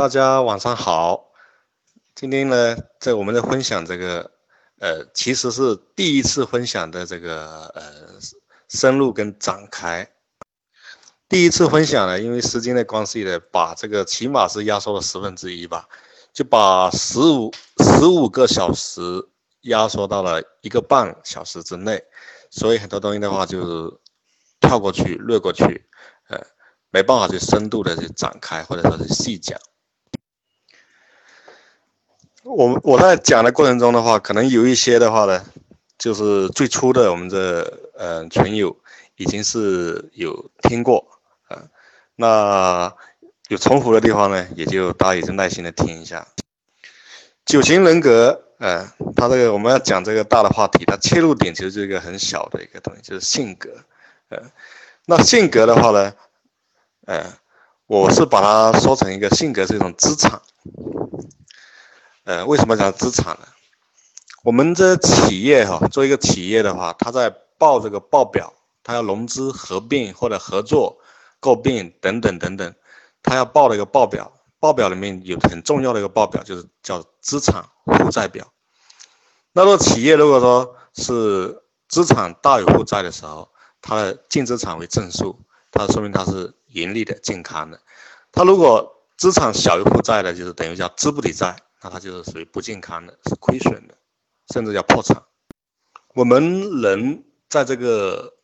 大家晚上好。今天呢，在我们的分享这个，呃，其实是第一次分享的这个，呃，深入跟展开。第一次分享呢，因为时间的关系呢，把这个起码是压缩了十分之一吧，就把十五十五个小时压缩到了一个半小时之内，所以很多东西的话就是跳过去、略过去，呃，没办法去深度的去展开或者说是细讲。我我在讲的过程中的话，可能有一些的话呢，就是最初的我们的呃群友已经是有听过啊，那有重复的地方呢，也就大家也就耐心的听一下。九型人格，呃，他这个我们要讲这个大的话题，它切入点其实是一个很小的一个东西，就是性格，呃，那性格的话呢，呃，我是把它说成一个性格是一种资产。呃，为什么讲资产呢？我们这企业哈，做一个企业的话，他在报这个报表，他要融资、合并或者合作、购并等等等等，他要报的一个报表，报表里面有很重要的一个报表，就是叫资产负债表。那么企业如果说是资产大于负债的时候，它的净资产为正数，它说明它是盈利的、健康的。它如果资产小于负债的，就是等于叫资不抵债。那它就是属于不健康的，是亏损的，甚至要破产。我们人在这个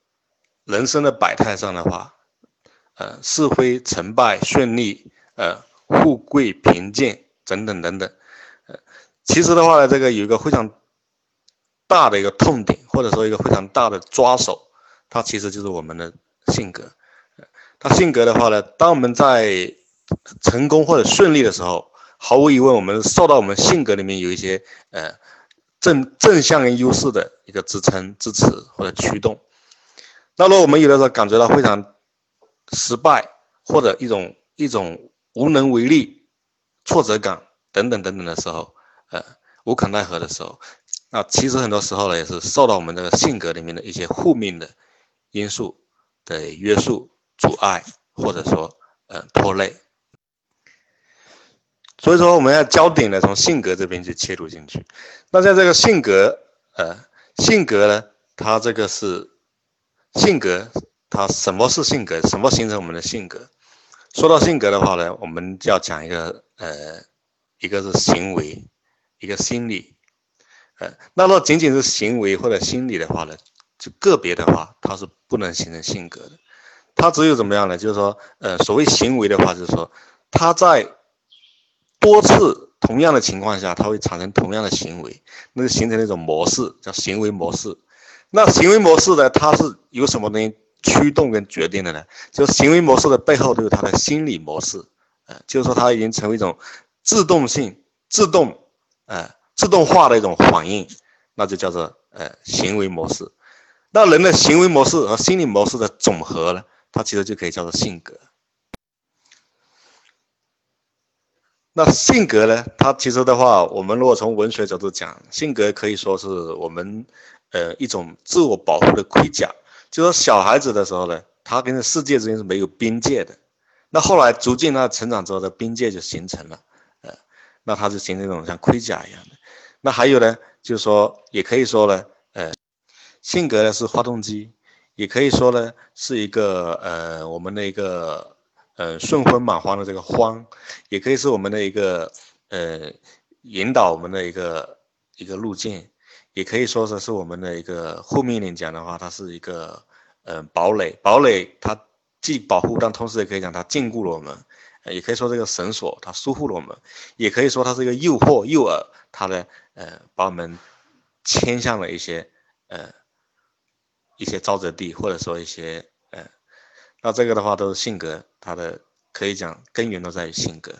人生的百态上的话，呃，是非成败、顺利、呃，富贵贫贱等等等等，呃，其实的话呢，这个有一个非常大的一个痛点，或者说一个非常大的抓手，它其实就是我们的性格。它性格的话呢，当我们在成功或者顺利的时候，毫无疑问，我们受到我们性格里面有一些呃正正向优势的一个支撑、支持或者驱动。那如果我们有的时候感觉到非常失败，或者一种一种无能为力、挫折感等等等等的时候，呃，无可奈何的时候，那其实很多时候呢，也是受到我们这个性格里面的一些负面的因素的约束、阻碍，或者说呃拖累。所以说，我们要焦点呢从性格这边去切入进去。那在这个性格，呃，性格呢，它这个是性格，它什么是性格？什么形成我们的性格？说到性格的话呢，我们就要讲一个，呃，一个是行为，一个心理。呃，那若仅仅是行为或者心理的话呢，就个别的话，它是不能形成性格的。它只有怎么样呢？就是说，呃，所谓行为的话，就是说，它在多次同样的情况下，它会产生同样的行为，那就形成一种模式，叫行为模式。那行为模式呢，它是由什么东西驱动跟决定的呢？就行为模式的背后都有它的心理模式，呃，就是说它已经成为一种自动性、自动，呃，自动化的一种反应，那就叫做呃行为模式。那人的行为模式和心理模式的总和呢，它其实就可以叫做性格。那性格呢？它其实的话，我们如果从文学角度讲，性格可以说是我们，呃，一种自我保护的盔甲。就说小孩子的时候呢，他跟世界之间是没有边界的。那后来逐渐他成长之后的边界就形成了，呃，那他就形成一种像盔甲一样的。那还有呢，就是说，也可以说呢，呃，性格呢是发动机，也可以说呢是一个呃我们的一个。呃，顺风满帆的这个帆，也可以是我们的一个呃引导我们的一个一个路径，也可以说是是我们的一个后面一点讲的话，它是一个呃堡垒。堡垒它既保护，但同时也可以讲它禁锢了我们，也可以说这个绳索它束缚了我们，也可以说它是一个诱惑诱饵，它呢呃把我们牵向了一些呃一些沼泽地，或者说一些。那这个的话都是性格，他的可以讲根源都在于性格。